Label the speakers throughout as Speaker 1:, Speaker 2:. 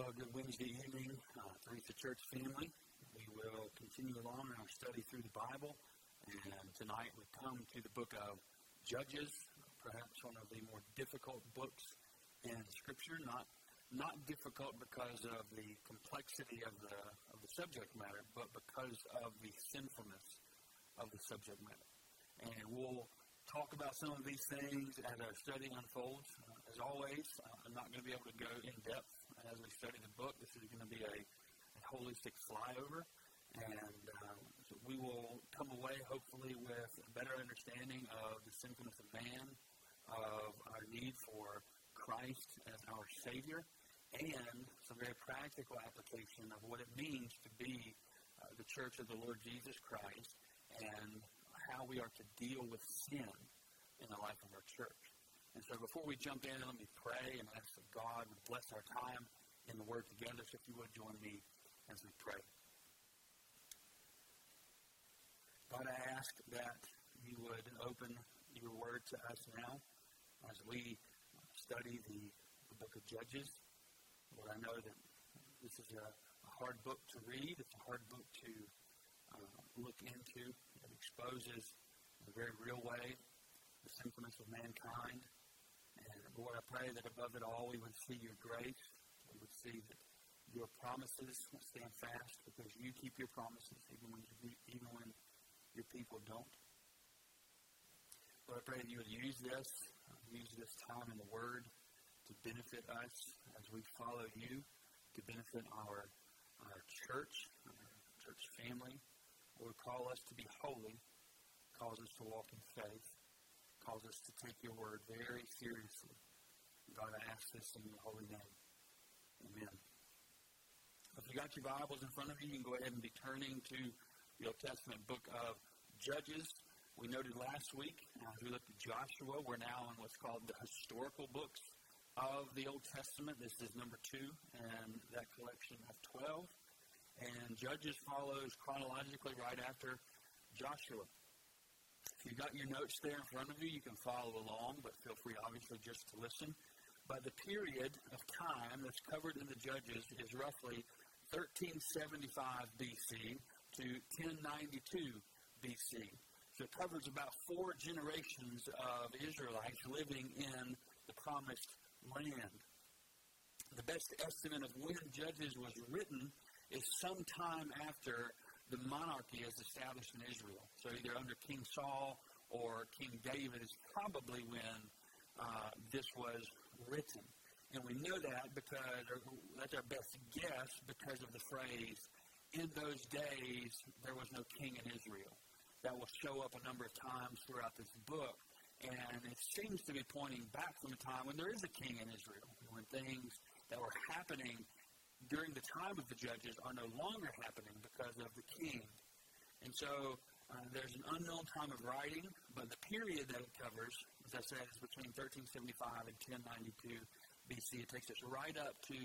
Speaker 1: Well, good Wednesday evening, uh, Teresa Church family. We will continue along in our study through the Bible, and tonight we come to the book of Judges, perhaps one of the more difficult books in Scripture. Not not difficult because of the complexity of the of the subject matter, but because of the sinfulness of the subject matter. And we'll talk about some of these things as our study unfolds. Uh, as always, uh, I'm not going to be able to go in depth as we study the book. This is going to be a, a holistic flyover, and uh, so we will come away hopefully with a better understanding of the sinfulness of man, of our need for Christ as our Savior, and some very practical application of what it means to be uh, the church of the Lord Jesus Christ and how we are to deal with sin in the life of our church. And so before we jump in, let me pray and ask that God would bless our time in the Word together. So if you would join me as we pray. God, I ask that you would open your Word to us now as we study the, the book of Judges. Lord, I know that this is a, a hard book to read. It's a hard book to uh, look into. It exposes in a very real way the sinfulness of mankind. And Lord, I pray that above it all we would see your grace. See that your promises stand fast because you keep your promises even when you, even when your people don't. Lord, I pray that you would use this, uh, use this time in the Word to benefit us as we follow you, to benefit our our church, our church family. Lord, call us to be holy, calls us to walk in faith, calls us to take your word very seriously. God, I ask this in your holy name. Amen. If you got your Bibles in front of you, you can go ahead and be turning to the Old Testament book of Judges. We noted last week, as we looked at Joshua, we're now in what's called the historical books of the Old Testament. This is number two in that collection of 12. And Judges follows chronologically right after Joshua. If you've got your notes there in front of you, you can follow along, but feel free, obviously, just to listen. But the period of time that's covered in the Judges is roughly 1375 BC to 1092 BC. So it covers about four generations of Israelites living in the promised land. The best estimate of when Judges was written is sometime after the monarchy is established in Israel. So either under King Saul or King David is probably when uh, this was written. And we know that because, or that's our best guess, because of the phrase, in those days there was no king in Israel. That will show up a number of times throughout this book. And it seems to be pointing back from a time when there is a king in Israel, when things that were happening during the time of the judges are no longer happening because of the king. And so uh, there's an unknown time of writing, but the period that it covers, as I said, is between 1375 and 1092 BC. It takes us right up to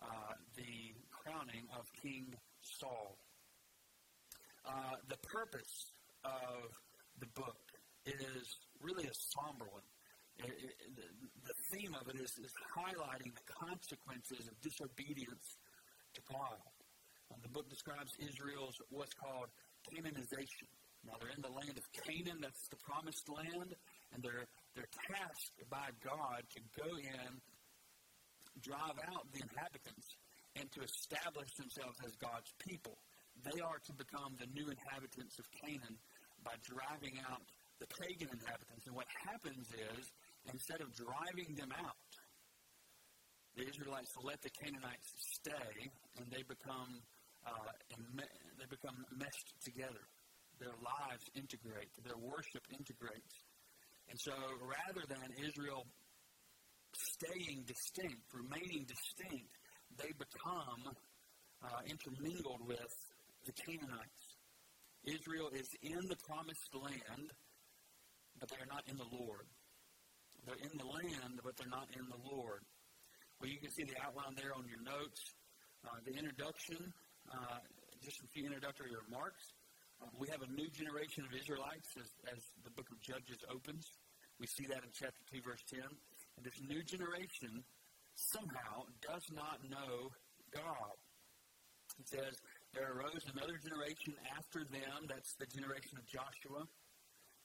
Speaker 1: uh, the crowning of King Saul. Uh, the purpose of the book is really a somber one. It, it, the, the theme of it is, is highlighting the consequences of disobedience to God. Uh, the book describes Israel's what's called Canaanization. Now they're in the land of Canaan, that's the promised land, and they're they're tasked by God to go in, drive out the inhabitants, and to establish themselves as God's people. They are to become the new inhabitants of Canaan by driving out the pagan inhabitants. And what happens is instead of driving them out, the Israelites let the Canaanites stay, and they become uh, they become meshed together. Their lives integrate. Their worship integrates. And so, rather than Israel staying distinct, remaining distinct, they become uh, intermingled with the Canaanites. Israel is in the promised land, but they are not in the Lord. They're in the land, but they're not in the Lord. Well, you can see the outline there on your notes. Uh, the introduction, uh, just a few introductory remarks. We have a new generation of Israelites as, as the book of Judges opens. We see that in chapter 2, verse 10. And this new generation somehow does not know God. It says, There arose another generation after them, that's the generation of Joshua,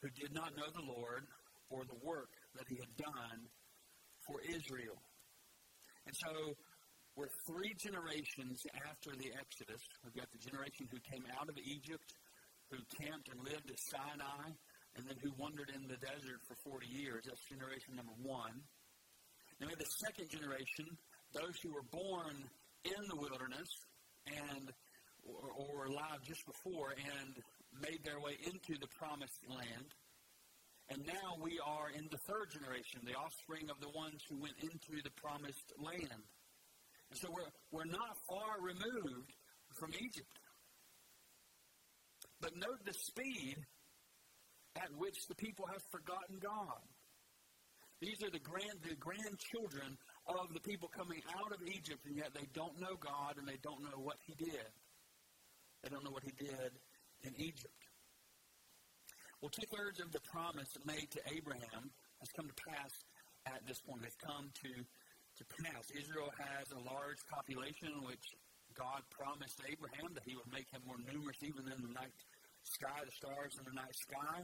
Speaker 1: who did not know the Lord or the work that he had done for Israel. And so we're three generations after the Exodus. We've got the generation who came out of Egypt, who camped and lived at Sinai, and then who wandered in the desert for 40 years. That's generation number one. Then we have the second generation, those who were born in the wilderness and or, or alive just before and made their way into the promised land. And now we are in the third generation, the offspring of the ones who went into the promised land. And so we're, we're not far removed from Egypt. But note the speed at which the people have forgotten God. These are the grand the grandchildren of the people coming out of Egypt, and yet they don't know God and they don't know what He did. They don't know what He did in Egypt. Well, two thirds of the promise made to Abraham has come to pass at this point. They've come to, to pass. Israel has a large population, which God promised Abraham that he would make him more numerous even than the night sky, the stars in the night sky.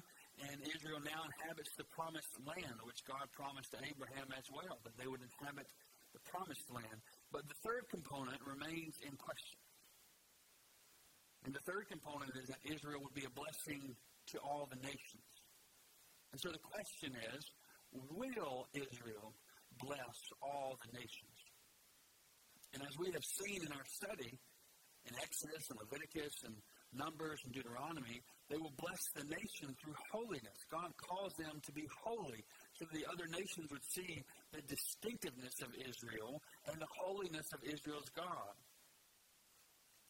Speaker 1: And Israel now inhabits the promised land, which God promised to Abraham as well, that they would inhabit the promised land. But the third component remains in question. And the third component is that Israel would be a blessing to all the nations. And so the question is will Israel bless all the nations? And as we have seen in our study in Exodus and Leviticus and Numbers and Deuteronomy, they will bless the nation through holiness. God calls them to be holy so that the other nations would see the distinctiveness of Israel and the holiness of Israel's God.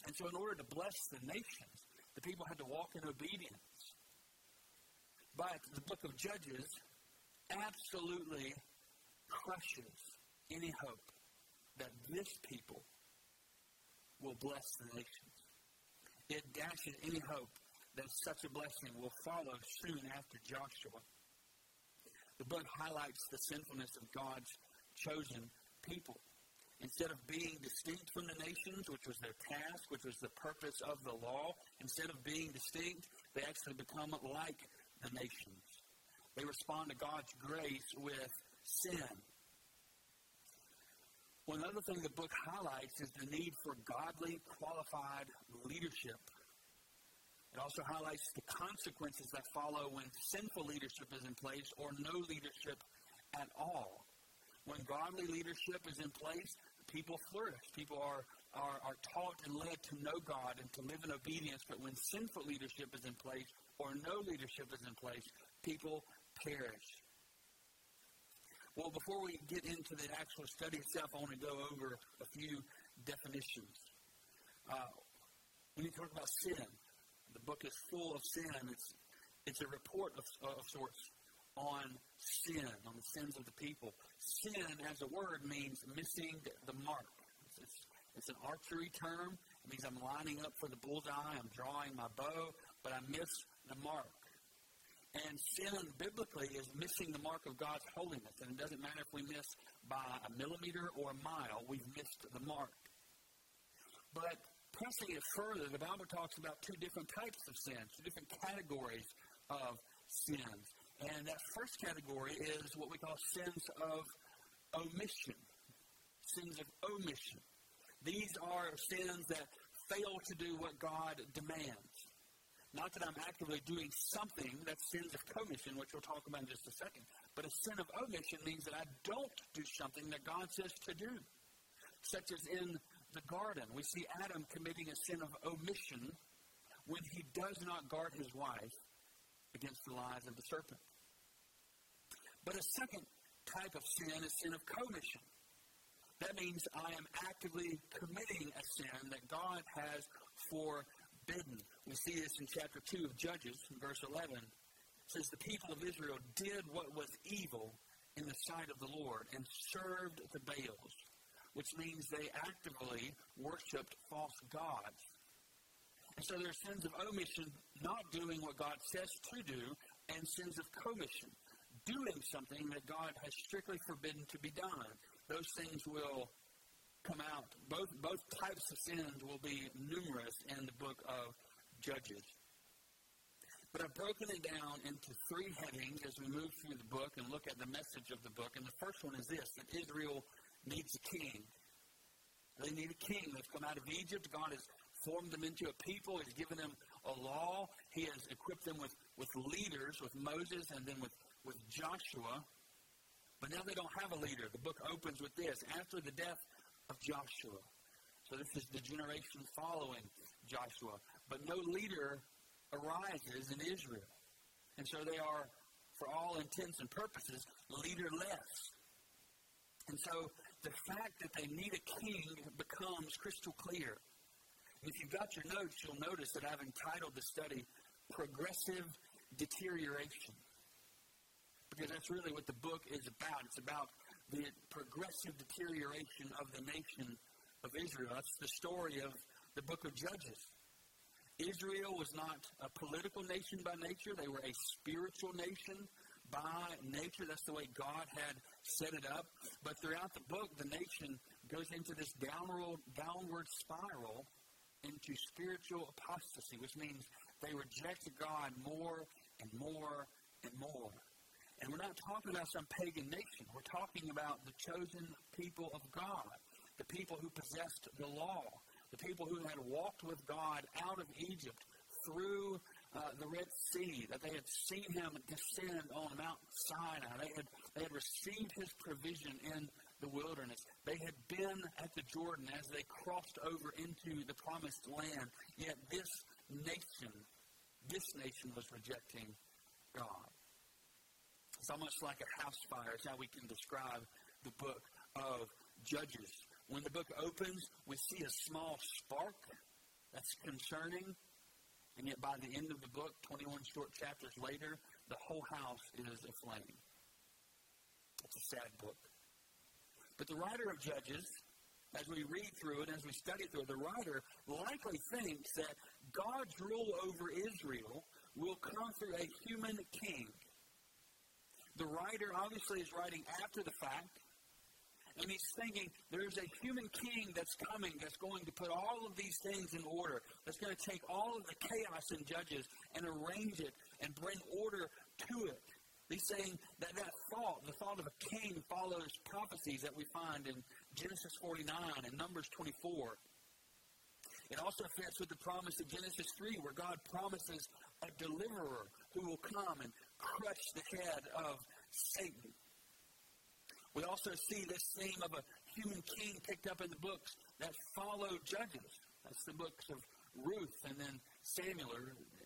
Speaker 1: And so, in order to bless the nations, the people had to walk in obedience. But the book of Judges absolutely crushes any hope that this people will bless the nations. It dashes any hope that such a blessing will follow soon after Joshua. The book highlights the sinfulness of God's chosen people. Instead of being distinct from the nations, which was their task, which was the purpose of the law, instead of being distinct, they actually become like the nations. They respond to God's grace with sin. One other thing the book highlights is the need for godly, qualified leadership. It also highlights the consequences that follow when sinful leadership is in place or no leadership at all. When godly leadership is in place, people flourish. People are, are, are taught and led to know God and to live in obedience. But when sinful leadership is in place, or no leadership is in place, people perish. Well, before we get into the actual study itself, I want to go over a few definitions. Uh, when you talk about sin, the book is full of sin. It's, it's a report of, of sorts on sin, on the sins of the people. Sin, as a word, means missing the mark. It's, it's, it's an archery term. It means I'm lining up for the bullseye. I'm drawing my bow, but I miss the mark. And sin biblically is missing the mark of God's holiness. And it doesn't matter if we miss by a millimeter or a mile, we've missed the mark. But pressing it further, the Bible talks about two different types of sins, two different categories of sins. And that first category is what we call sins of omission. Sins of omission. These are sins that fail to do what God demands. Not that I'm actively doing something that's sins of commission, which we'll talk about in just a second. But a sin of omission means that I don't do something that God says to do. Such as in the garden, we see Adam committing a sin of omission when he does not guard his wife against the lies of the serpent. But a second type of sin is sin of commission. That means I am actively committing a sin that God has for forbidden. We see this in chapter 2 of Judges, verse 11. It says, The people of Israel did what was evil in the sight of the Lord and served the Baals, which means they actively worshiped false gods. And so there are sins of omission, not doing what God says to do, and sins of commission, doing something that God has strictly forbidden to be done. Those things will come out. Both, both types of sins will be numerous in the book of Judges. But I've broken it down into three headings as we move through the book and look at the message of the book. And the first one is this that Israel needs a king. They need a king. They've come out of Egypt. God has formed them into a people. He's given them a law. He has equipped them with, with leaders, with Moses and then with, with Joshua. But now they don't have a leader. The book opens with this after the death of Joshua. So this is the generation following Joshua. But no leader arises in Israel. And so they are, for all intents and purposes, leaderless. And so the fact that they need a king becomes crystal clear. If you've got your notes, you'll notice that I've entitled the study Progressive Deterioration. Because that's really what the book is about. It's about the progressive deterioration of the nation of Israel. That's the story of the book of Judges. Israel was not a political nation by nature, they were a spiritual nation by nature. That's the way God had set it up. But throughout the book, the nation goes into this downward, downward spiral into spiritual apostasy, which means they reject God more and more and more. And we're not talking about some pagan nation. We're talking about the chosen people of God, the people who possessed the law, the people who had walked with God out of Egypt through uh, the Red Sea, that they had seen him descend on Mount Sinai. They had, they had received his provision in the wilderness. They had been at the Jordan as they crossed over into the promised land. Yet this nation, this nation was rejecting God. It's almost like a house fire, is how we can describe the book of Judges. When the book opens, we see a small spark. That's concerning. And yet, by the end of the book, 21 short chapters later, the whole house is aflame. It's a sad book. But the writer of Judges, as we read through it, as we study through it, the writer likely thinks that God's rule over Israel will come through a human king. The writer obviously is writing after the fact, and he's thinking there's a human king that's coming that's going to put all of these things in order, that's going to take all of the chaos in Judges and arrange it and bring order to it. He's saying that that thought, the thought of a king, follows prophecies that we find in Genesis 49 and Numbers 24. It also fits with the promise of Genesis 3, where God promises a deliverer who will come and crush the head of Satan. We also see this theme of a human king picked up in the books that follow Judges. That's the books of Ruth and then Samuel.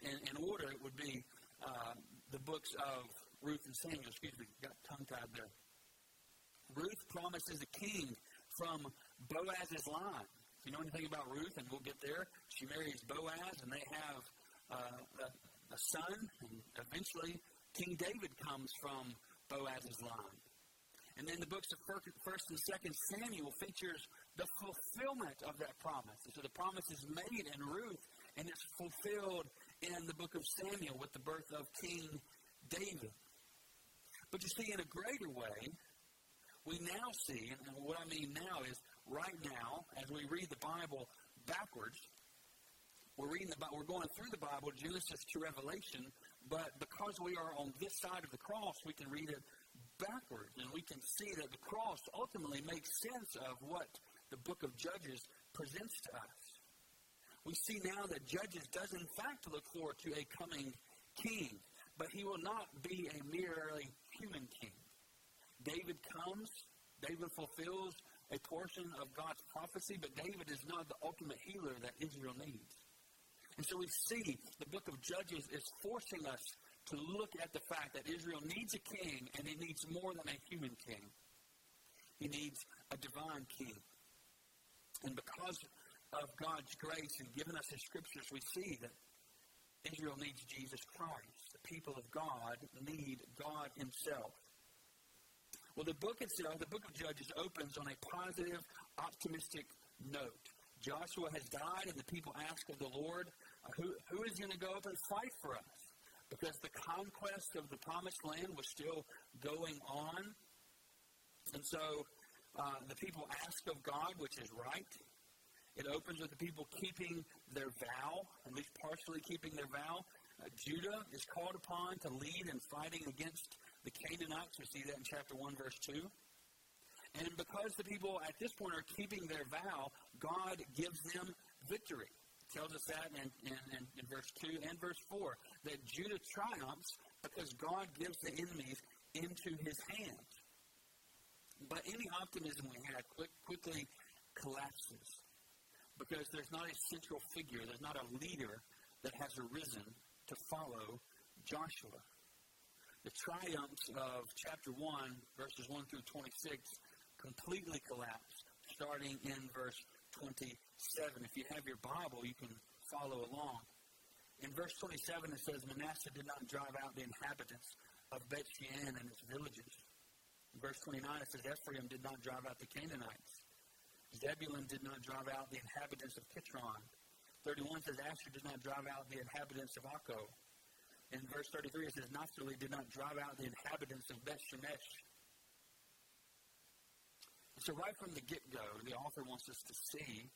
Speaker 1: In, in order, it would be uh, the books of Ruth and Samuel. Excuse me, got tongue tied there. Ruth promises a king from Boaz's line. If you know anything about Ruth, and we'll get there, she marries Boaz, and they have uh, a, a son, and eventually King David comes from Boaz's line. And then the books of First and Second Samuel features the fulfillment of that promise. And so the promise is made in Ruth, and it's fulfilled in the book of Samuel with the birth of King David. But you see, in a greater way, we now see, and what I mean now is right now, as we read the Bible backwards, we're reading the we're going through the Bible, Genesis to Revelation, but because we are on this side of the cross, we can read it backwards, and we can see that the cross ultimately makes sense of what the book of Judges presents to us. We see now that Judges does in fact look forward to a coming king, but he will not be a merely human king. David comes, David fulfills a portion of God's prophecy, but David is not the ultimate healer that Israel needs. And so we see the book of Judges is forcing us to look at the fact that Israel needs a king, and it needs more than a human king. He needs a divine king. And because of God's grace and giving us His scriptures, we see that Israel needs Jesus Christ. The people of God need God Himself. Well, the book itself, the book of Judges, opens on a positive, optimistic note. Joshua has died, and the people ask of the Lord, who, who is going to go up and fight for us? because the conquest of the promised land was still going on. And so uh, the people ask of God, which is right. It opens with the people keeping their vow, at least partially keeping their vow. Uh, Judah is called upon to lead in fighting against the Canaanites. We see that in chapter 1, verse 2. And because the people at this point are keeping their vow, God gives them victory. Tells us that in, in, in, verse 2 and verse 4 that Judah triumphs because God gives the enemies into his hands. But any optimism we had quick, quickly collapses because there's not a central figure, there's not a leader that has arisen to follow Joshua. The triumphs of chapter 1, verses 1 through 26, completely collapse, starting in verse 27. If you have your Bible, you can follow along. In verse 27, it says, Manasseh did not drive out the inhabitants of Beth Shean and its villages. In verse 29, it says, Ephraim did not drive out the Canaanites. Zebulun did not drive out the inhabitants of Kitron. 31 says, Asher did not drive out the inhabitants of Akko. In verse 33, it says, Naphtali did not drive out the inhabitants of Beth Shemesh. So, right from the get go, the author wants us to see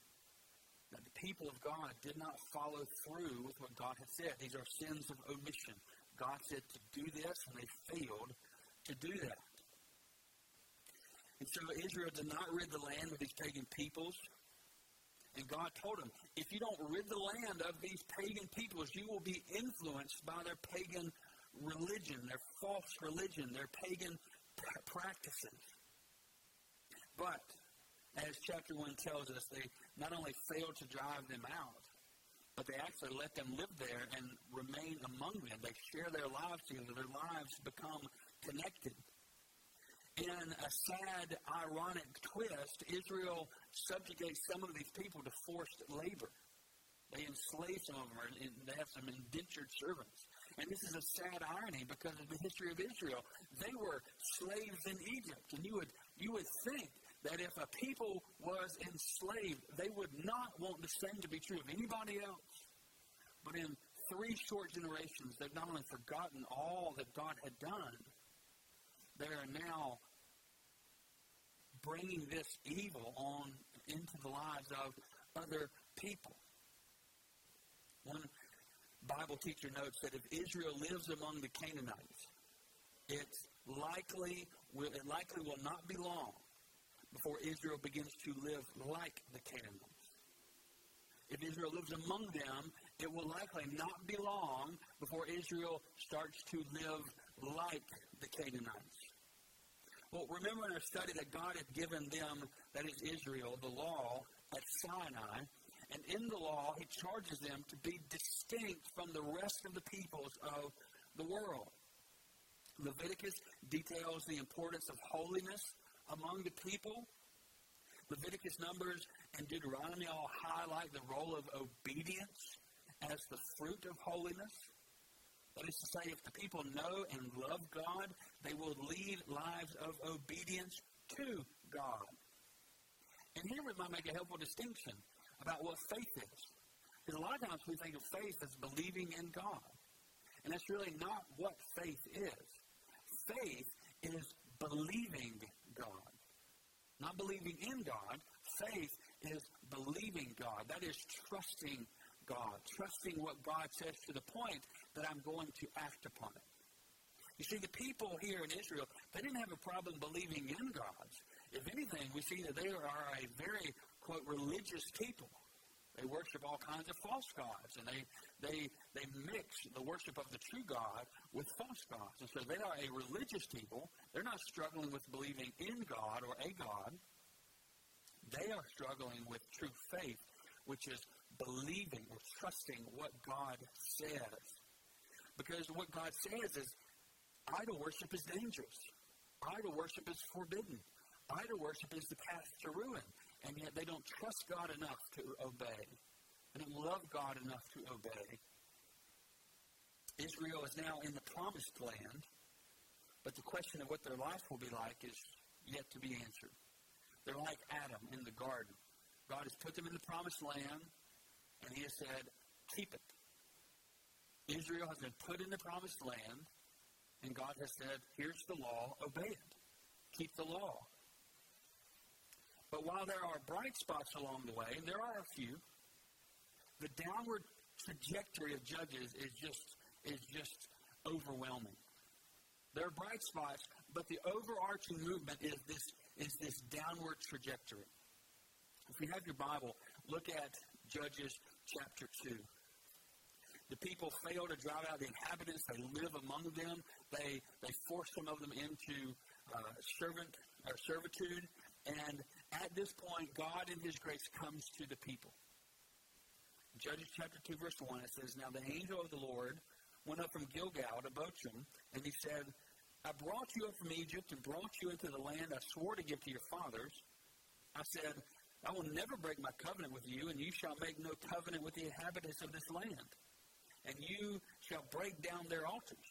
Speaker 1: that the people of God did not follow through with what God had said. These are sins of omission. God said to do this, and they failed to do that. And so Israel did not rid the land of these pagan peoples. And God told them, if you don't rid the land of these pagan peoples, you will be influenced by their pagan religion, their false religion, their pagan practices. But, as chapter 1 tells us, they not only failed to drive them out, but they actually let them live there and remain among them. They share their lives together. Their lives become connected. In a sad, ironic twist, Israel subjugates some of these people to forced labor. They enslave some of them, and they have some indentured servants. And this is a sad irony because of the history of Israel. They were slaves in Egypt, and you would you would think that if a people was enslaved, they would not want the same to be true of anybody else. But in three short generations, they've not only forgotten all that God had done, they are now bringing this evil on into the lives of other people. One Bible teacher notes that if Israel lives among the Canaanites, it's likely will, it likely will not be long before Israel begins to live like the Canaanites. If Israel lives among them, it will likely not be long before Israel starts to live like the Canaanites. Well, remember in our study that God had given them, that is Israel, the law at Sinai. And in the law, he charges them to be distinct from the rest of the peoples of the world. Leviticus details the importance of holiness among the people. Leviticus, Numbers, and Deuteronomy all highlight the role of obedience as the fruit of holiness. That is to say, if the people know and love God, they will lead lives of obedience to God. And here we might make a helpful distinction about what faith is. Because a lot of times we think of faith as believing in God. And that's really not what faith is. Faith is believing. Not believing in God. Faith is believing God. That is trusting God, trusting what God says to the point that I'm going to act upon it. You see, the people here in Israel, they didn't have a problem believing in God. If anything, we see that they are a very, quote, religious people. They worship all kinds of false gods, and they, they, they mix the worship of the true God with false gods. And so they are a religious people. They're not struggling with believing in God or a God. They are struggling with true faith, which is believing or trusting what God says. Because what God says is idol worship is dangerous. Idol worship is forbidden. Idol worship is the path to ruin. And yet they don't trust God enough to obey. Don't love God enough to obey. Israel is now in the promised land, but the question of what their life will be like is yet to be answered. They're like Adam in the garden. God has put them in the promised land. And he has said, keep it. Israel has been put in the promised land, and God has said, here's the law, obey it. Keep the law. But while there are bright spots along the way, and there are a few, the downward trajectory of Judges is just is just overwhelming. There are bright spots, but the overarching movement is this is this downward trajectory. If you have your Bible, look at Judges chapter 2. The people fail to drive out the inhabitants. They live among them. They, they force some of them into uh, servant or servitude. And at this point, God in His grace comes to the people. Judges chapter 2, verse 1, it says, Now the angel of the Lord went up from Gilgal to Bochim, and he said, I brought you up from Egypt and brought you into the land I swore to give to your fathers. I said, I will never break my covenant with you, and you shall make no covenant with the inhabitants of this land and you shall break down their altars.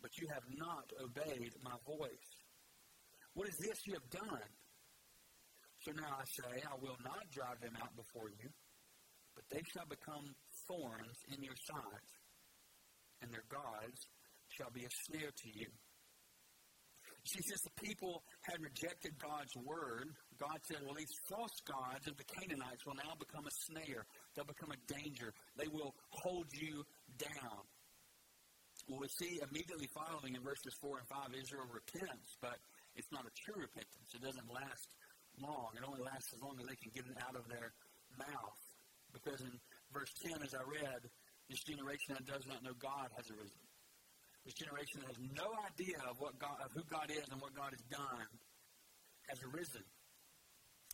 Speaker 1: But you have not obeyed my voice. What is this you have done? So now I say, I will not drive them out before you, but they shall become thorns in your sides, and their gods shall be a snare to you. See, since the people had rejected God's word, God said, well, these false gods of the Canaanites will now become a snare. They'll become a danger. They will hold you down. Well, we see immediately following in verses 4 and 5, Israel repents, but it's not a true repentance. It doesn't last long. It only lasts as long as they can get it out of their mouth. Because in verse 10, as I read, this generation that does not know God has arisen. This generation that has no idea of what God, of who God is and what God has done has arisen.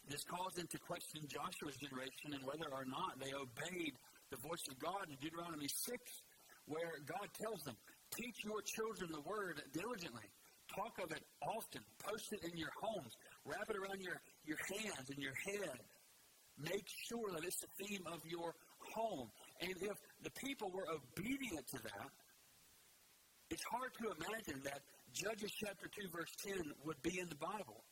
Speaker 1: This calls into question Joshua's generation and whether or not they obeyed the voice of God in Deuteronomy 6, where God tells them, Teach your children the word diligently. Talk of it often. Post it in your homes. Wrap it around your, your hands and your head. Make sure that it's the theme of your home. And if the people were obedient to that, it's hard to imagine that Judges chapter 2, verse 10 would be in the Bible.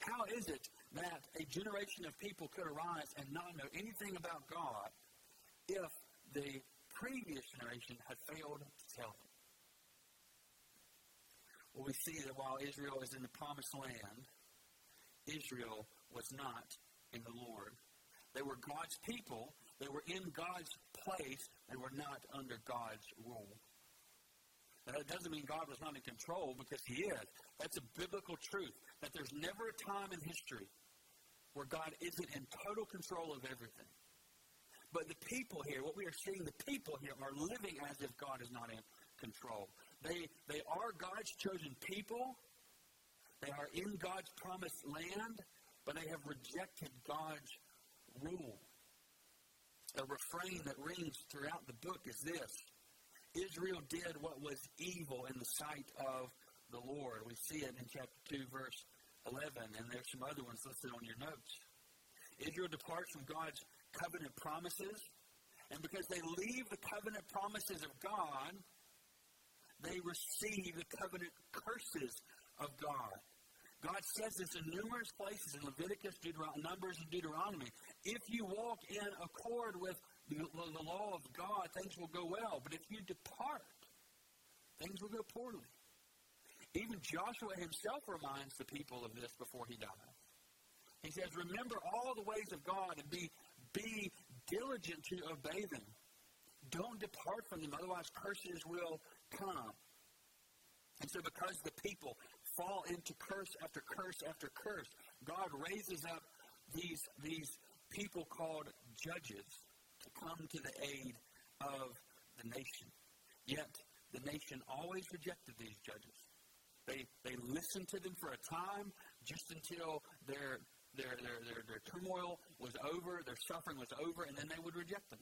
Speaker 1: How is it that a generation of people could arise and not know anything about God if the previous generation had failed to tell them? Well, we see that while Israel is in the promised land, Israel was not in the Lord. They were God's people. They were in God's place. They were not under God's rule. Now, that doesn't mean God was not in control because He is. That's a biblical truth that there's never a time in history where God isn't in total control of everything. But the people here, what we are seeing, the people here are living as if God is not in control. They, they are God's chosen people. They are in God's promised land, but they have rejected God's rule. A refrain that rings throughout the book is this Israel did what was evil in the sight of the Lord. We see it in chapter 2, verse 11, and there's some other ones listed on your notes. Israel departs from God's covenant promises, and because they leave the covenant promises of God, they receive the covenant curses of God. God says this in numerous places in Leviticus, Deuteron- Numbers, and Deuteronomy. If you walk in accord with the, the law of God, things will go well. But if you depart, things will go poorly. Even Joshua himself reminds the people of this before he dies. He says, Remember all the ways of God and be, be diligent to obey them. Don't depart from them, otherwise, curses will come. And so, because the people fall into curse after curse after curse, God raises up these, these people called judges to come to the aid of the nation. Yet the nation always rejected these judges. They, they listened to them for a time, just until their, their, their, their, their turmoil was over, their suffering was over, and then they would reject them.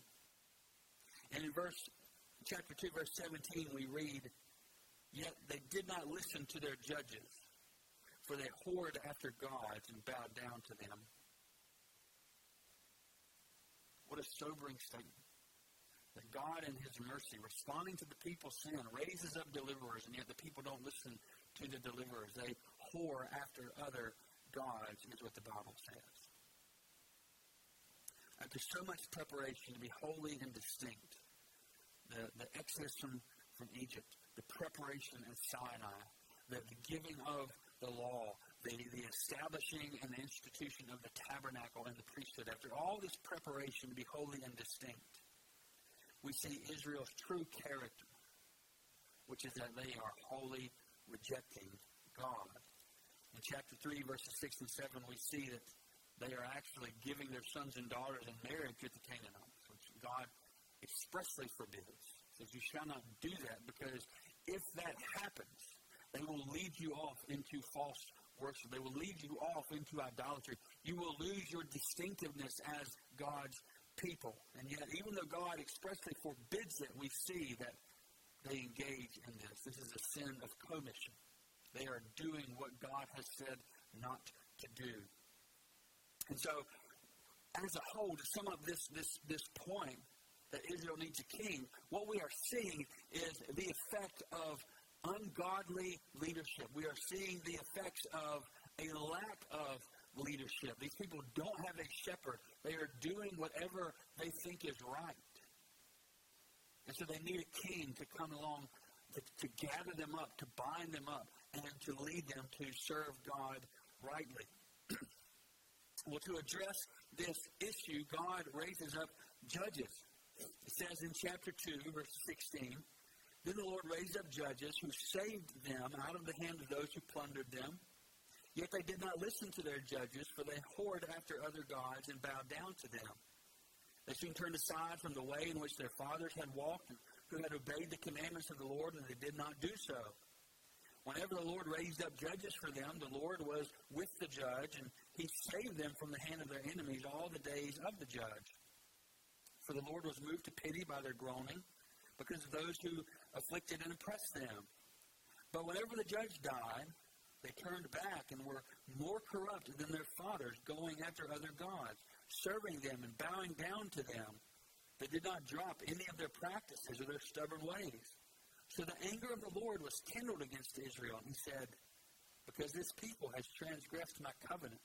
Speaker 1: And in verse chapter 2, verse 17, we read, Yet they did not listen to their judges, for they whored after gods and bowed down to them. What a sobering statement. That God, in His mercy, responding to the people's sin, raises up deliverers, and yet the people don't listen to the deliverers. They whore after other gods, is what the Bible says. After so much preparation to be holy and distinct, the, the exodus from, from Egypt, the preparation at Sinai, the, the giving of the law, the, the establishing and the institution of the tabernacle and the priesthood, after all this preparation to be holy and distinct, we see Israel's true character, which is that they are wholly rejecting God. In chapter 3, verses 6 and 7, we see that they are actually giving their sons and daughters in marriage to the Canaanites, which God expressly forbids. Says you shall not do that because if that happens, they will lead you off into false worship. They will lead you off into idolatry. You will lose your distinctiveness as God's people. And yet, even though God expressly forbids it, we see that they engage in this. This is a sin of commission. They are doing what God has said not to do. And so, as a whole, to sum up this, this, this point that Israel needs a king, what we are seeing is the effect of ungodly leadership. We are seeing the effects of a lack of leadership. These people don't have a shepherd. They are doing whatever they think is right. And so they need a king to come along to, to gather them up, to bind them up, and to lead them to serve God rightly. well, to address this issue, God raises up judges. It says in chapter 2, verse 16, Then the Lord raised up judges who saved them out of the hand of those who plundered them Yet they did not listen to their judges, for they whored after other gods and bowed down to them. They soon turned aside from the way in which their fathers had walked, who had obeyed the commandments of the Lord, and they did not do so. Whenever the Lord raised up judges for them, the Lord was with the judge, and he saved them from the hand of their enemies all the days of the judge. For the Lord was moved to pity by their groaning, because of those who afflicted and oppressed them. But whenever the judge died, they turned back and were more corrupt than their fathers, going after other gods, serving them and bowing down to them. They did not drop any of their practices or their stubborn ways. So the anger of the Lord was kindled against Israel, and he said, Because this people has transgressed my covenant,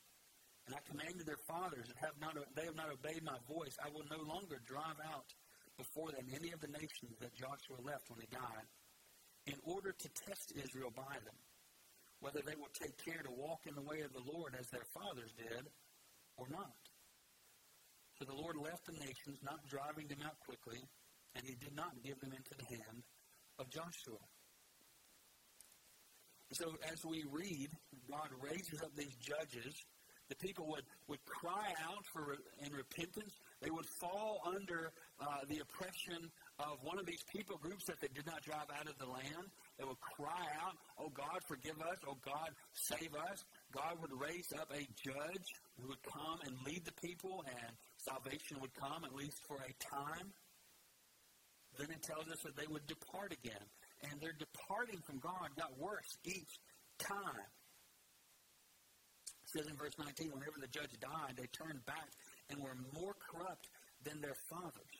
Speaker 1: and I commanded their fathers, and have not, they have not obeyed my voice, I will no longer drive out before them any of the nations that Joshua left when he died, in order to test Israel by them whether they will take care to walk in the way of the Lord as their fathers did or not. So the Lord left the nations, not driving them out quickly, and he did not give them into the hand of Joshua. So as we read, God raises up these judges. The people would, would cry out for in repentance. They would fall under uh, the oppression of one of these people groups that they did not drive out of the land. They would cry out, Oh God, forgive us. Oh God, save us. God would raise up a judge who would come and lead the people, and salvation would come, at least for a time. Then it tells us that they would depart again. And their departing from God got worse each time. Says in verse 19, whenever the judge died, they turned back and were more corrupt than their fathers.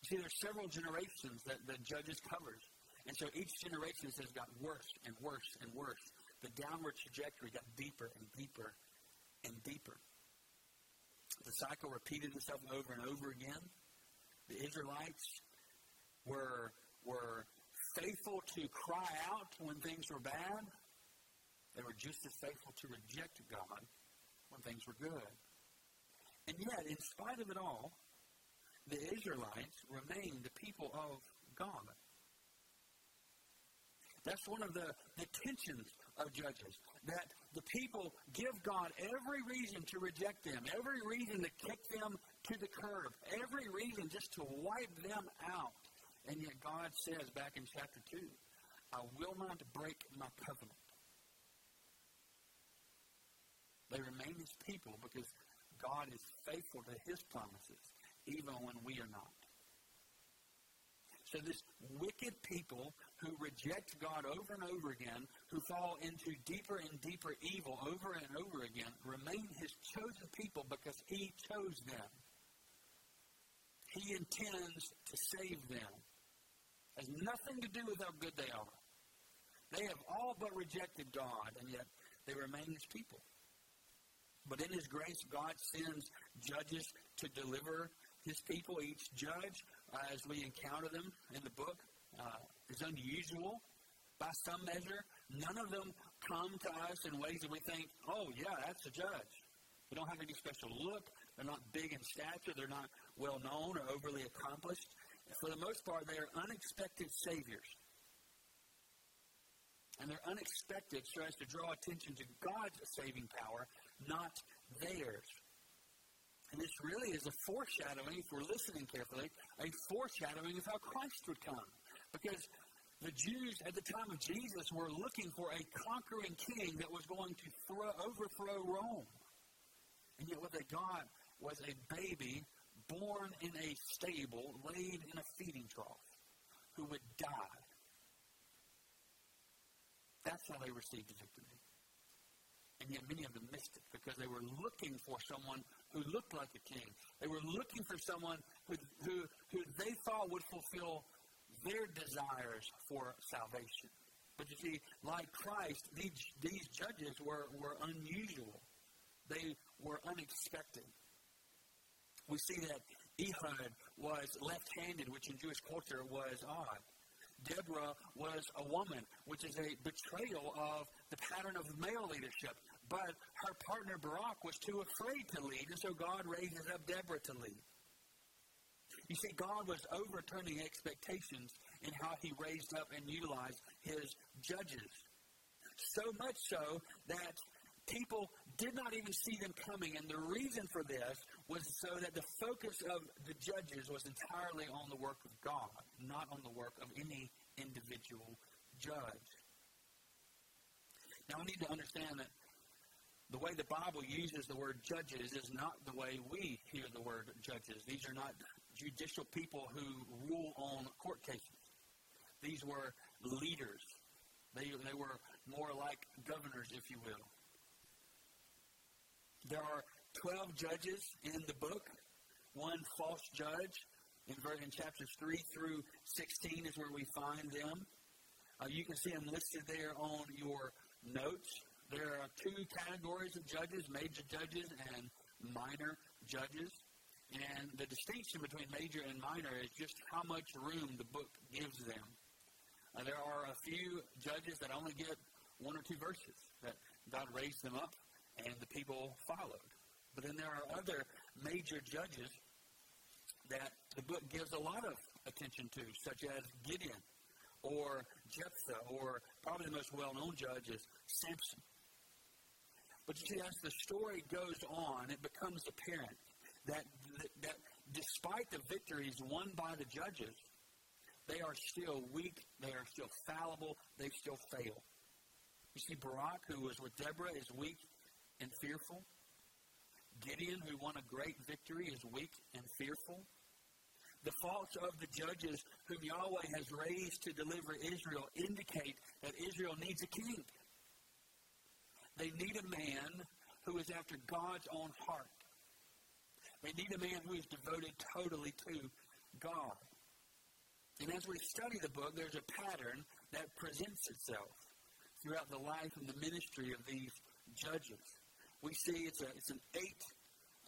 Speaker 1: You see, there's several generations that the judges covers. And so each generation has got worse and worse and worse. The downward trajectory got deeper and deeper and deeper. The cycle repeated itself over and over again. The Israelites were, were faithful to cry out when things were bad. They were just as faithful to reject God when things were good. And yet, in spite of it all, the Israelites remained the people of God. That's one of the, the tensions of Judges. That the people give God every reason to reject them, every reason to kick them to the curb, every reason just to wipe them out. And yet God says back in chapter 2, I will not break my covenant. They remain his people because God is faithful to his promises, even when we are not. So this wicked people who reject God over and over again, who fall into deeper and deeper evil over and over again, remain his chosen people because he chose them. He intends to save them. Has nothing to do with how good they are. They have all but rejected God, and yet they remain his people. But in his grace, God sends judges to deliver his people, each judge uh, as we encounter them in the book, uh, is unusual by some measure. None of them come to us in ways that we think, oh, yeah, that's a judge. They don't have any special look. They're not big in stature. They're not well known or overly accomplished. For the most part, they are unexpected saviors. And they're unexpected so as to draw attention to God's saving power, not theirs. And this really is a foreshadowing, if we're listening carefully, a foreshadowing of how Christ would come. Because the Jews at the time of Jesus were looking for a conquering king that was going to throw, overthrow Rome. And yet what they got was a baby born in a stable, laid in a feeding trough, who would die. That's how they received the victory. And yet many of them missed it because they were looking for someone who looked like a king. They were looking for someone who, who, who they thought would fulfill their desires for salvation. But you see, like Christ, these, these judges were, were unusual. They were unexpected. We see that Ehud was left handed, which in Jewish culture was odd. Deborah was a woman, which is a betrayal of the pattern of male leadership. But her partner Barak was too afraid to lead, and so God raises up Deborah to lead. You see, God was overturning expectations in how he raised up and utilized his judges. So much so that people did not even see them coming. And the reason for this was so that the focus of the judges was entirely on the work of God, not on the work of any individual judge. Now, we need to understand that the way the Bible uses the word judges is not the way we hear the word judges. These are not judicial people who rule on court cases. These were leaders. They, they were more like governors, if you will. There are 12 judges in the book, one false judge. In, in chapters 3 through 16 is where we find them. Uh, you can see them listed there on your notes. There are two categories of judges major judges and minor judges. And the distinction between major and minor is just how much room the book gives them. Uh, there are a few judges that only get one or two verses, that God raised them up and the people followed. But then there are other major judges that the book gives a lot of attention to, such as Gideon or Jephthah, or probably the most well known judge is Samson. But you see, as the story goes on, it becomes apparent that, that despite the victories won by the judges, they are still weak, they are still fallible, they still fail. You see, Barak, who was with Deborah, is weak and fearful. Gideon, who won a great victory, is weak and fearful. The faults of the judges whom Yahweh has raised to deliver Israel indicate that Israel needs a king. They need a man who is after God's own heart. They need a man who is devoted totally to God. And as we study the book, there's a pattern that presents itself throughout the life and the ministry of these judges. We see it's, a, it's an eight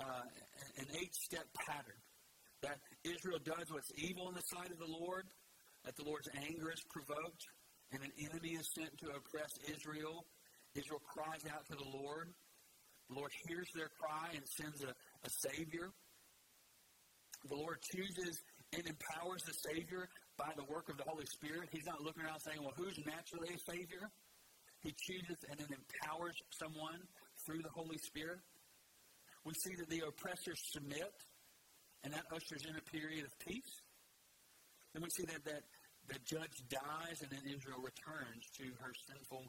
Speaker 1: uh, an eight step pattern that Israel does what's evil in the sight of the Lord, that the Lord's anger is provoked, and an enemy is sent to oppress Israel. Israel cries out to the Lord. The Lord hears their cry and sends a, a Savior. The Lord chooses and empowers the Savior by the work of the Holy Spirit. He's not looking around saying, well, who's naturally a Savior? He chooses and then empowers someone through the Holy Spirit. We see that the oppressors submit, and that ushers in a period of peace. Then we see that, that the judge dies, and then Israel returns to her sinful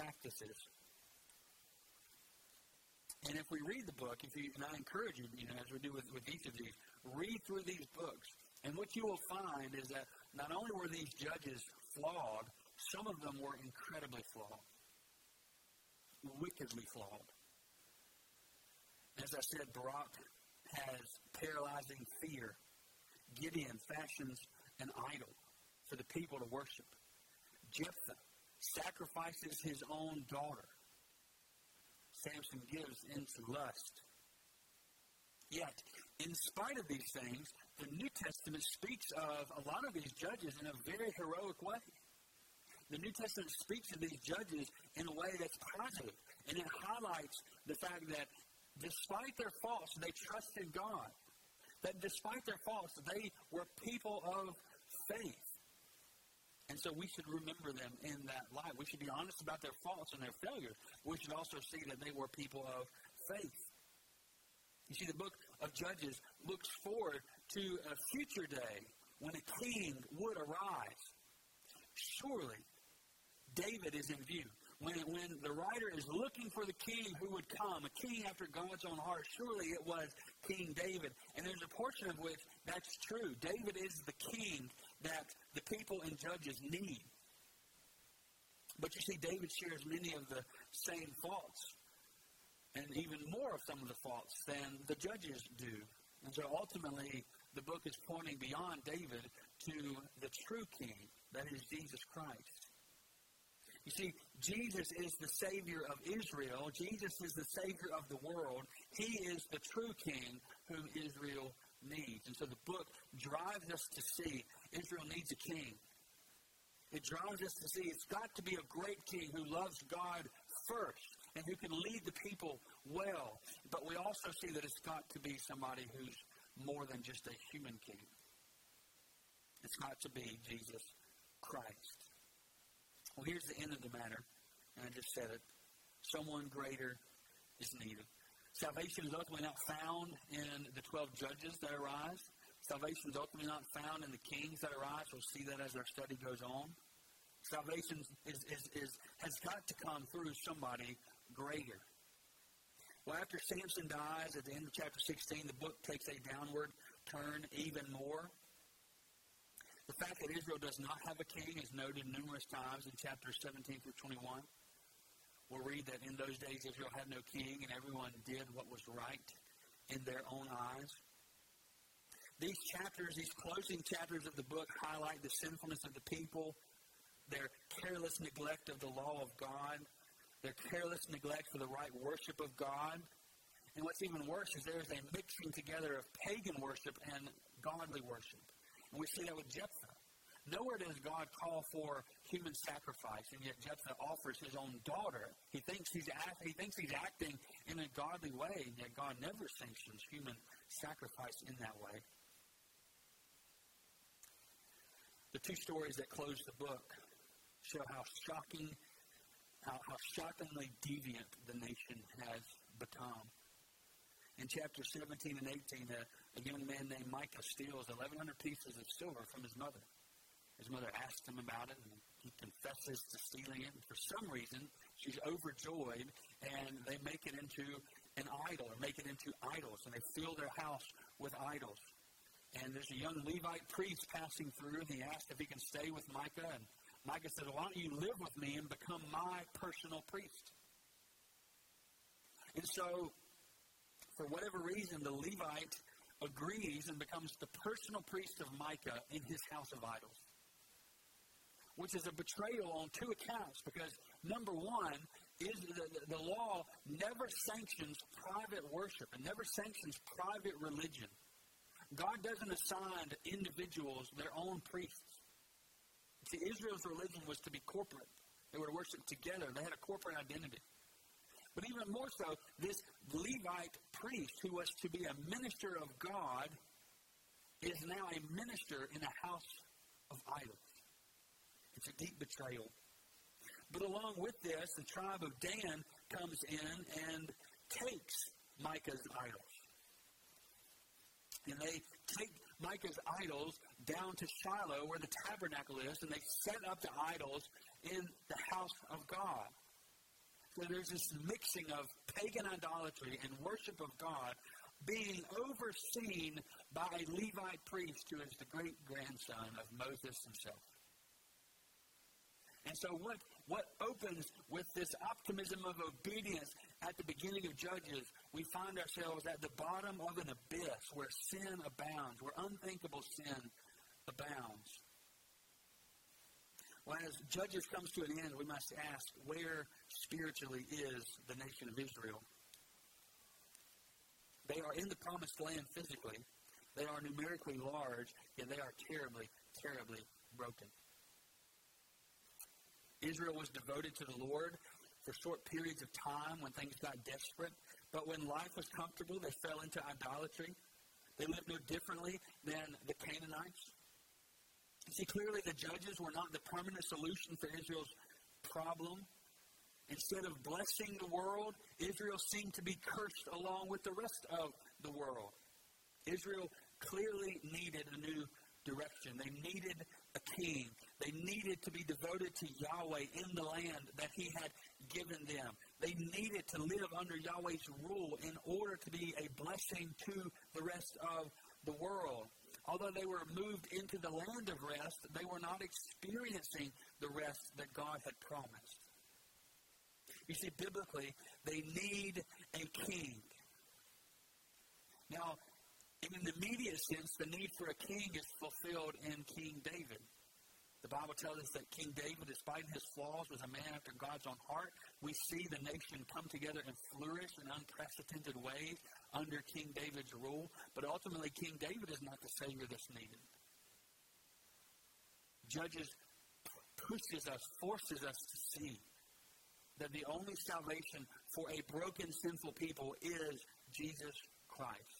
Speaker 1: practices. And if we read the book, if you, and I encourage you, you know, as we do with, with each of these, read through these books. And what you will find is that not only were these judges flawed, some of them were incredibly flawed, wickedly flawed. As I said, Barak has paralyzing fear. Gideon fashions an idol for the people to worship. Jephthah sacrifices his own daughter. Samson gives into lust. Yet, in spite of these things, the New Testament speaks of a lot of these judges in a very heroic way. the New Testament speaks of these judges in a way that's positive, and it highlights the fact that despite their faults, they trusted God. That despite their faults, they were people of faith. And so we should remember them in that light. We should be honest about their faults and their failures. We should also see that they were people of faith. You see, the book of Judges looks forward to a future day when a king would arise. Surely, David is in view. When, when the writer is looking for the king who would come, a king after God's own heart, surely it was King David. And there's a portion of which that's true. David is the king that the people and judges need. But you see, David shares many of the same faults, and even more of some of the faults than the judges do. And so ultimately, the book is pointing beyond David to the true king, that is Jesus Christ. You see, Jesus is the Savior of Israel. Jesus is the Savior of the world. He is the true King whom Israel needs. And so the book drives us to see Israel needs a king. It drives us to see it's got to be a great king who loves God first and who can lead the people well. But we also see that it's got to be somebody who's more than just a human king. It's got to be Jesus Christ. Well, here's the end of the matter, and I just said it. Someone greater is needed. Salvation is ultimately not found in the 12 judges that arise. Salvation is ultimately not found in the kings that arise. We'll see that as our study goes on. Salvation is, is, is, has got to come through somebody greater. Well, after Samson dies at the end of chapter 16, the book takes a downward turn even more. The fact that Israel does not have a king is noted numerous times in chapters 17 through 21. We'll read that in those days Israel had no king and everyone did what was right in their own eyes. These chapters, these closing chapters of the book, highlight the sinfulness of the people, their careless neglect of the law of God, their careless neglect for the right worship of God. And what's even worse is there is a mixing together of pagan worship and godly worship. And we see that with Jephthah. Nowhere does God call for human sacrifice, and yet Jephthah offers his own daughter. He thinks he's act, he thinks he's acting in a godly way, and yet God never sanctions human sacrifice in that way. The two stories that close the book show how shocking, how, how shockingly deviant the nation has become. In chapter 17 and 18, a, a young man named Micah steals 1,100 pieces of silver from his mother. His mother asks him about it, and he confesses to stealing it. And for some reason, she's overjoyed, and they make it into an idol, or make it into idols, and they fill their house with idols. And there's a young Levite priest passing through, and he asks if he can stay with Micah. And Micah said, Why don't you live with me and become my personal priest? And so for whatever reason, the Levite agrees and becomes the personal priest of Micah in his house of idols. Which is a betrayal on two accounts because, number one, is the, the, the law never sanctions private worship and never sanctions private religion. God doesn't assign to individuals their own priests. See, Israel's religion was to be corporate. They were to worship together. They had a corporate identity. But even more so, this Levite priest who was to be a minister of God is now a minister in a house of idols. It's a deep betrayal. But along with this, the tribe of Dan comes in and takes Micah's idols. And they take Micah's idols down to Shiloh, where the tabernacle is, and they set up the idols in the house of God. So there's this mixing of pagan idolatry and worship of God being overseen by a Levite priest who is the great grandson of Moses himself. And so, what, what opens with this optimism of obedience at the beginning of Judges, we find ourselves at the bottom of an abyss where sin abounds, where unthinkable sin abounds. Well, as Judges comes to an end, we must ask where spiritually is the nation of Israel. They are in the promised land physically. They are numerically large, and they are terribly, terribly broken. Israel was devoted to the Lord for short periods of time when things got desperate. But when life was comfortable, they fell into idolatry. They lived no differently than the Canaanites. You see, clearly the judges were not the permanent solution for Israel's problem. Instead of blessing the world, Israel seemed to be cursed along with the rest of the world. Israel clearly needed a new direction. They needed a king. They needed to be devoted to Yahweh in the land that He had given them. They needed to live under Yahweh's rule in order to be a blessing to the rest of the world. Although they were moved into the land of rest, they were not experiencing the rest that God had promised. You see, biblically, they need a king. Now, in the immediate sense, the need for a king is fulfilled in King David. The Bible tells us that King David, despite his flaws, was a man after God's own heart. We see the nation come together and flourish in unprecedented ways under King David's rule. But ultimately, King David is not the Savior that's needed. Judges pushes us, forces us to see that the only salvation for a broken, sinful people is Jesus Christ.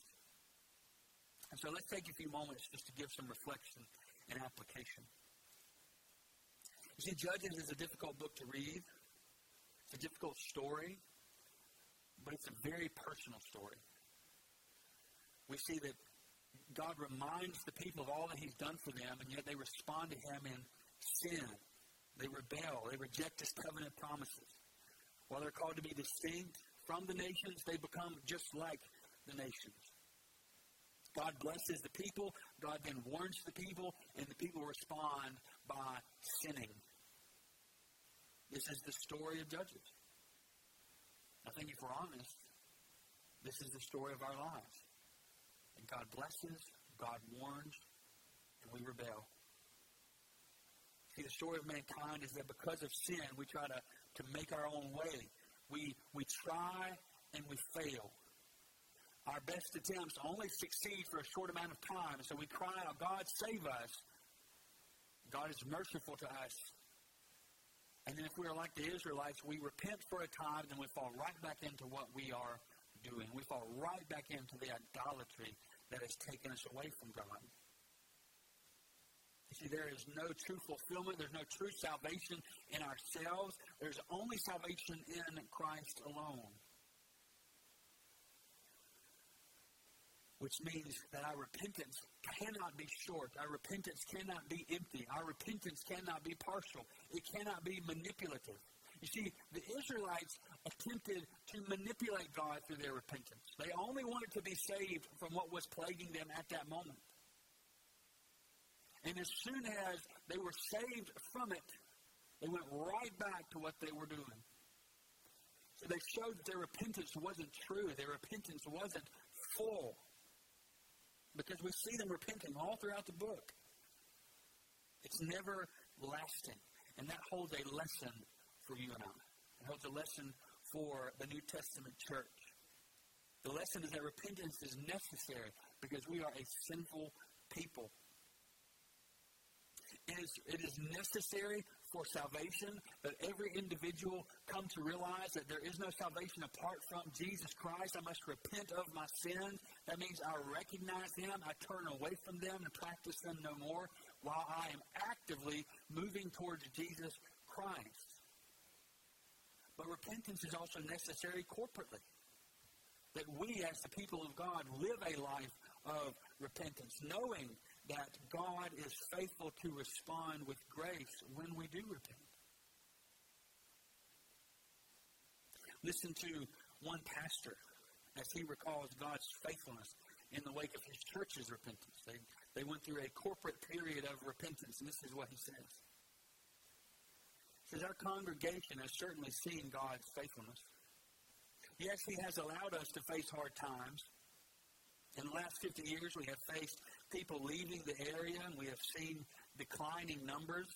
Speaker 1: And so let's take a few moments just to give some reflection and application. You see, Judges is a difficult book to read. It's a difficult story, but it's a very personal story. We see that God reminds the people of all that He's done for them, and yet they respond to Him in sin. They rebel. They reject His covenant promises. While they're called to be distinct from the nations, they become just like the nations. God blesses the people. God then warns the people, and the people respond by sinning. This is the story of Judges. I think if we're honest, this is the story of our lives. And God blesses, God warns, and we rebel. See, the story of mankind is that because of sin, we try to, to make our own way. We, we try and we fail. Our best attempts only succeed for a short amount of time. So we cry out, God, save us. God is merciful to us and then if we are like the Israelites, we repent for a time, then we fall right back into what we are doing. We fall right back into the idolatry that has taken us away from God. You see, there is no true fulfillment. There's no true salvation in ourselves. There's only salvation in Christ alone. which means that our repentance cannot be short. Our repentance cannot be empty. Our repentance cannot be partial. It cannot be manipulative. You see, the Israelites attempted to manipulate God through their repentance. They only wanted to be saved from what was plaguing them at that moment. And as soon as they were saved from it, they went right back to what they were doing. So they showed that their repentance wasn't true. Their repentance wasn't full because we see them repenting all throughout the book. It's never lasting. And that holds a lesson for you and I. It holds a lesson for the New Testament church. The lesson is that repentance is necessary because we are a sinful people. It is, it is necessary for salvation, that every individual come to realize that there is no salvation apart from Jesus Christ. I must repent of my sins. That means I recognize them, I turn away from them and practice them no more while I am actively moving towards Jesus Christ. But repentance is also necessary corporately. That we, as the people of God, live a life of repentance, knowing that God is faithful to respond with grace when we do repent. Listen to one pastor as he recalls God's faithfulness in the wake of his church's repentance. They, they went through a corporate period of repentance, and this is what he says. Says, Our congregation has certainly seen God's faithfulness. Yes, He has allowed us to face hard times. In the last 50 years, we have faced people leaving the area, and we have seen declining numbers.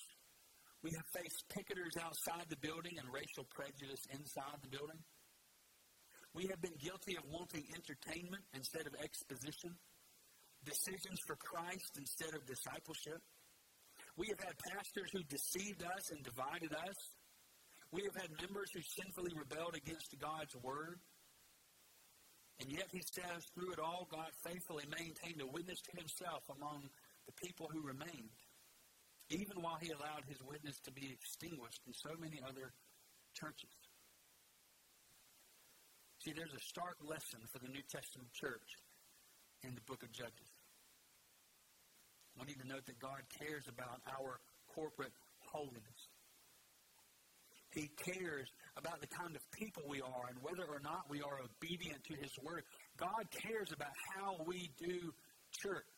Speaker 1: We have faced picketers outside the building and racial prejudice inside the building. We have been guilty of wanting entertainment instead of exposition, decisions for Christ instead of discipleship. We have had pastors who deceived us and divided us. We have had members who sinfully rebelled against God's word. And yet he says, through it all, God faithfully maintained a witness to himself among the people who remained, even while he allowed his witness to be extinguished in so many other churches. See, there's a stark lesson for the New Testament church in the book of Judges. We need to note that God cares about our corporate holiness. He cares about the kind of people we are and whether or not we are obedient to His Word. God cares about how we do church.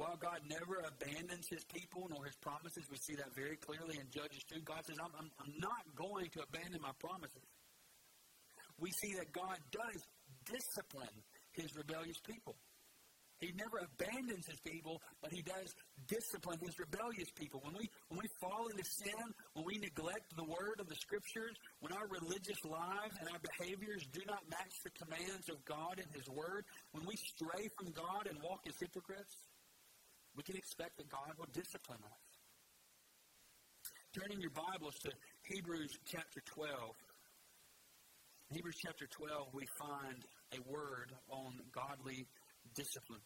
Speaker 1: While God never abandons his people nor his promises, we see that very clearly in Judges 2. God says, I'm, I'm, I'm not going to abandon my promises. We see that God does discipline his rebellious people. He never abandons his people, but he does discipline his rebellious people. When we when we fall into sin, when we neglect the word of the scriptures, when our religious lives and our behaviors do not match the commands of God and his word, when we stray from God and walk as hypocrites, we can expect that God will discipline us. Turning your Bibles to Hebrews chapter 12. In Hebrews chapter 12, we find a word on godly discipline.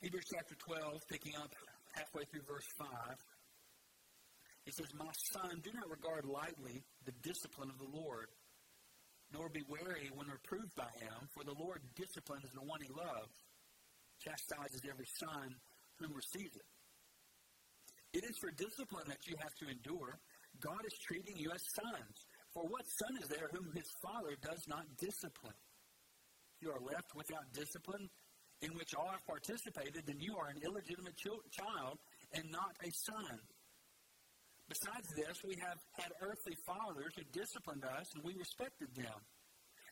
Speaker 1: Hebrews chapter 12, picking up halfway through verse 5, he says, My son, do not regard lightly the discipline of the Lord, nor be wary when reproved by him, for the Lord disciplines the one he loves, chastises every son whom receives it. It is for discipline that you have to endure. God is treating you as sons. For what son is there whom his father does not discipline? You are left without discipline in which all have participated, then you are an illegitimate child and not a son. Besides this, we have had earthly fathers who disciplined us, and we respected them.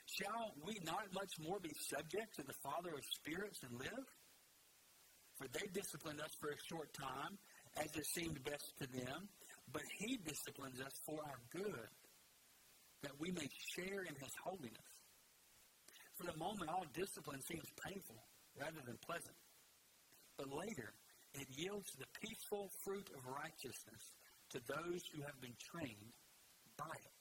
Speaker 1: Shall we not much more be subject to the Father of spirits and live? For they disciplined us for a short time, as it seemed best to them, but He disciplines us for our good, that we may share in His holiness. For the moment, all discipline seems painful rather than pleasant. But later, it yields the peaceful fruit of righteousness to those who have been trained by it.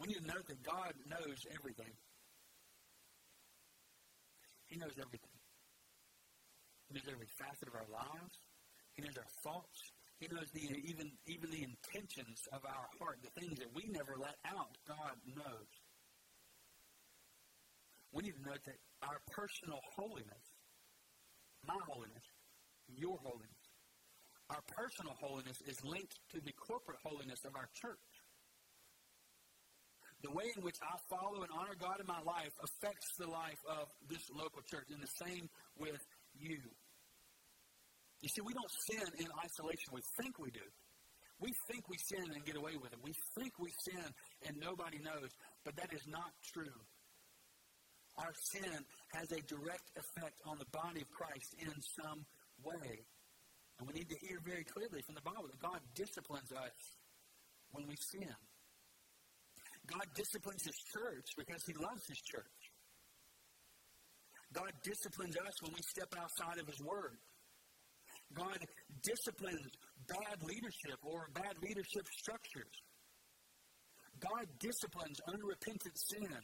Speaker 1: We need to note that God knows everything. He knows everything. He knows every facet of our lives. He knows our thoughts. He knows the, even, even the intentions of our heart, the things that we never let out. God knows we need to note that our personal holiness, my holiness, your holiness, our personal holiness is linked to the corporate holiness of our church. The way in which I follow and honor God in my life affects the life of this local church, and the same with you. You see, we don't sin in isolation. We think we do. We think we sin and get away with it. We think we sin and nobody knows, but that is not true our sin has a direct effect on the body of Christ in some way. And we need to hear very clearly from the Bible that God disciplines us when we sin. God disciplines His church because He loves His church. God disciplines us when we step outside of His Word. God disciplines bad leadership or bad leadership structures. God disciplines unrepentant sin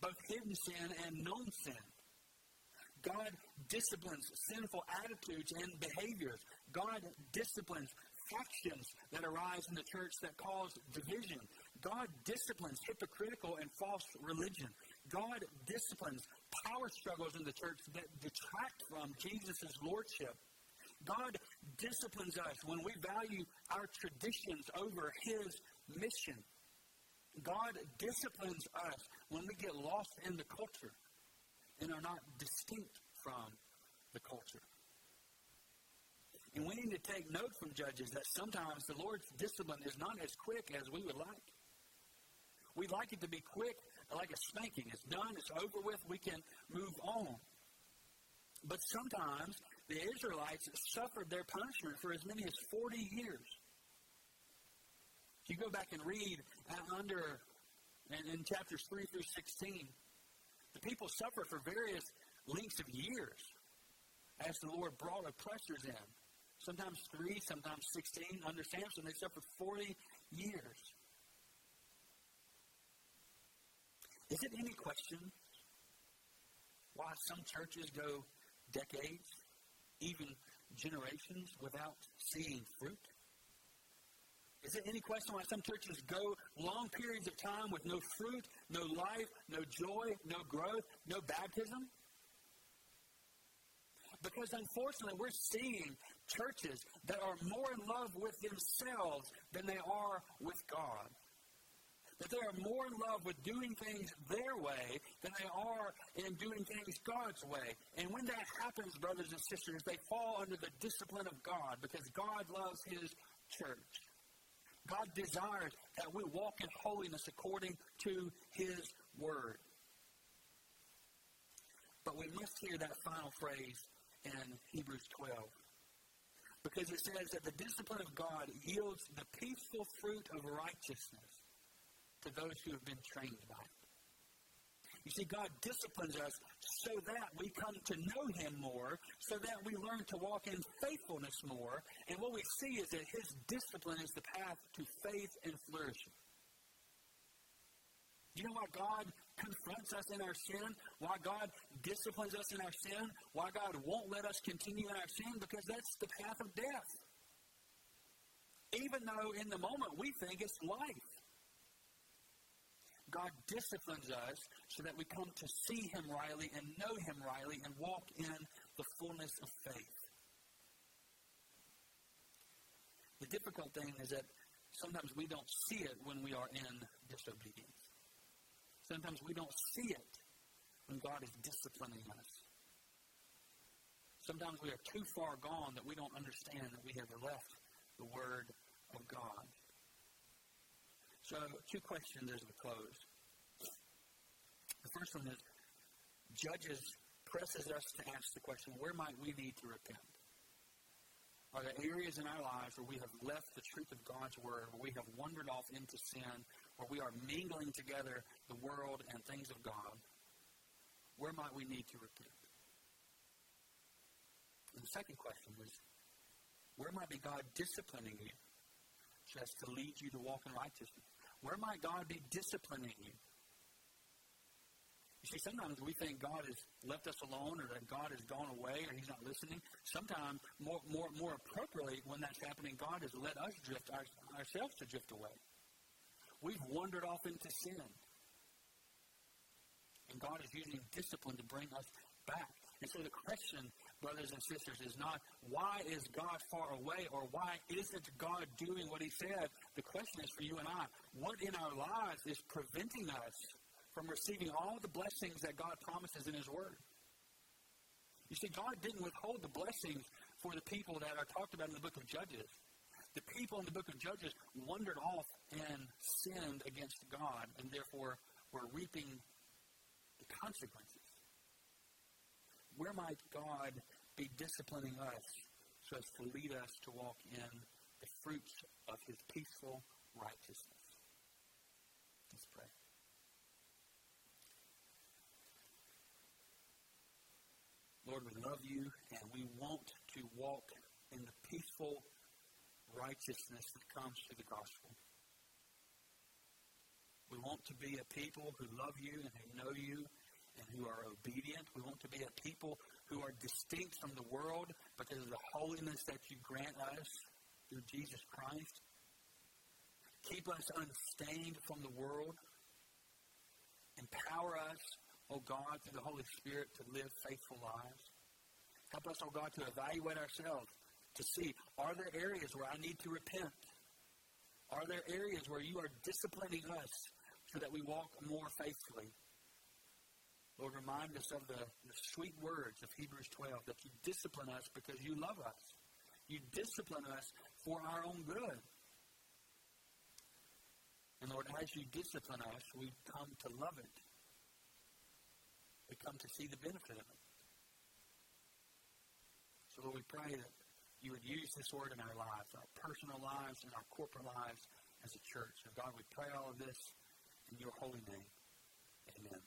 Speaker 1: both hidden sin and known sin. God disciplines sinful attitudes and behaviors. God disciplines factions that arise in the church that cause division. God disciplines hypocritical and false religion. God disciplines power struggles in the church that detract from Jesus' lordship. God disciplines us when we value our traditions over his mission. God disciplines us when we get lost in the culture and are not distinct from the culture. And we need to take note from Judges that sometimes the Lord's discipline is not as quick as we would like. We'd like it to be quick, like a spanking. It's done, it's over with, we can move on. But sometimes the Israelites suffered their punishment for as many as 40 years. If you go back and read under in chapters 3 through 16, the people suffer for various lengths of years. as the Lord brought oppressors in. Sometimes three, sometimes 16. Under Samson, they suffered 40 years. Is it any question why some churches go decades, even generations, without seeing fruit? Is it any question why some churches go long periods of time with no fruit, no life, no joy, no growth, no baptism? Because unfortunately, we're seeing churches that are more in love with themselves than they are with God. That they are more in love with doing things their way than they are in doing things God's way. And when that happens, brothers and sisters, they fall under the discipline of God because God loves His church. God desires that we walk in holiness according to His Word. But we must hear that final phrase in Hebrews 12. Because it says that the discipline of God yields the peaceful fruit of righteousness to those who have been trained by it. You see, God disciplines us so that we come to know Him more, so that we learn to walk in faithfulness more. And what we see is that His discipline is the path to faith and flourishing. You know why God confronts us in our sin? Why God disciplines us in our sin? Why God won't let us continue in our sin? Because that's the path of death. Even though in the moment we think it's life. God disciplines us so that we come to see Him rightly and know Him rightly and walk in the fullness of faith. The difficult thing is that sometimes we don't see it when we are in disobedience. Sometimes we don't see it when God is disciplining us. Sometimes we are too far gone that we don't understand that we have left the Word of God. So, two questions as we close. The first one is Judges presses us to ask the question where might we need to repent? Are there areas in our lives where we have left the truth of God's Word, where we have wandered off into sin, where we are mingling together the world and things of God? Where might we need to repent? And the second question is where might be God disciplining you just to lead you to walk in righteousness? Where might God be disciplining you? You see, sometimes we think God has left us alone or that God has gone away or He's not listening. Sometimes, more, more, more appropriately, when that's happening, God has let us drift our, ourselves to drift away. We've wandered off into sin. And God is using discipline to bring us back. And so the question, brothers and sisters, is not why is God far away or why isn't God doing what He said? The question is for you and I what in our lives is preventing us from receiving all the blessings that God promises in His Word? You see, God didn't withhold the blessings for the people that are talked about in the book of Judges. The people in the book of Judges wandered off and sinned against God and therefore were reaping the consequences. Where might God be disciplining us so as to lead us to walk in the fruits of his peaceful righteousness? Let's pray. Lord, we love you and we want to walk in the peaceful righteousness that comes through the gospel. We want to be a people who love you and who know you and who are obedient. We want to be a people who are distinct from the world because of the holiness that you grant us through Jesus Christ. Keep us unstained from the world. Empower us, O oh God, through the Holy Spirit to live faithful lives. Help us, O oh God, to evaluate ourselves, to see are there areas where I need to repent? Are there areas where you are disciplining us so that we walk more faithfully? Lord, remind us of the, the sweet words of Hebrews 12 that you discipline us because you love us. You discipline us for our own good. And Lord, as you discipline us, we come to love it. We come to see the benefit of it. So, Lord, we pray that you would use this word in our lives, our personal lives and our corporate lives as a church. And God, we pray all of this in your holy name. Amen.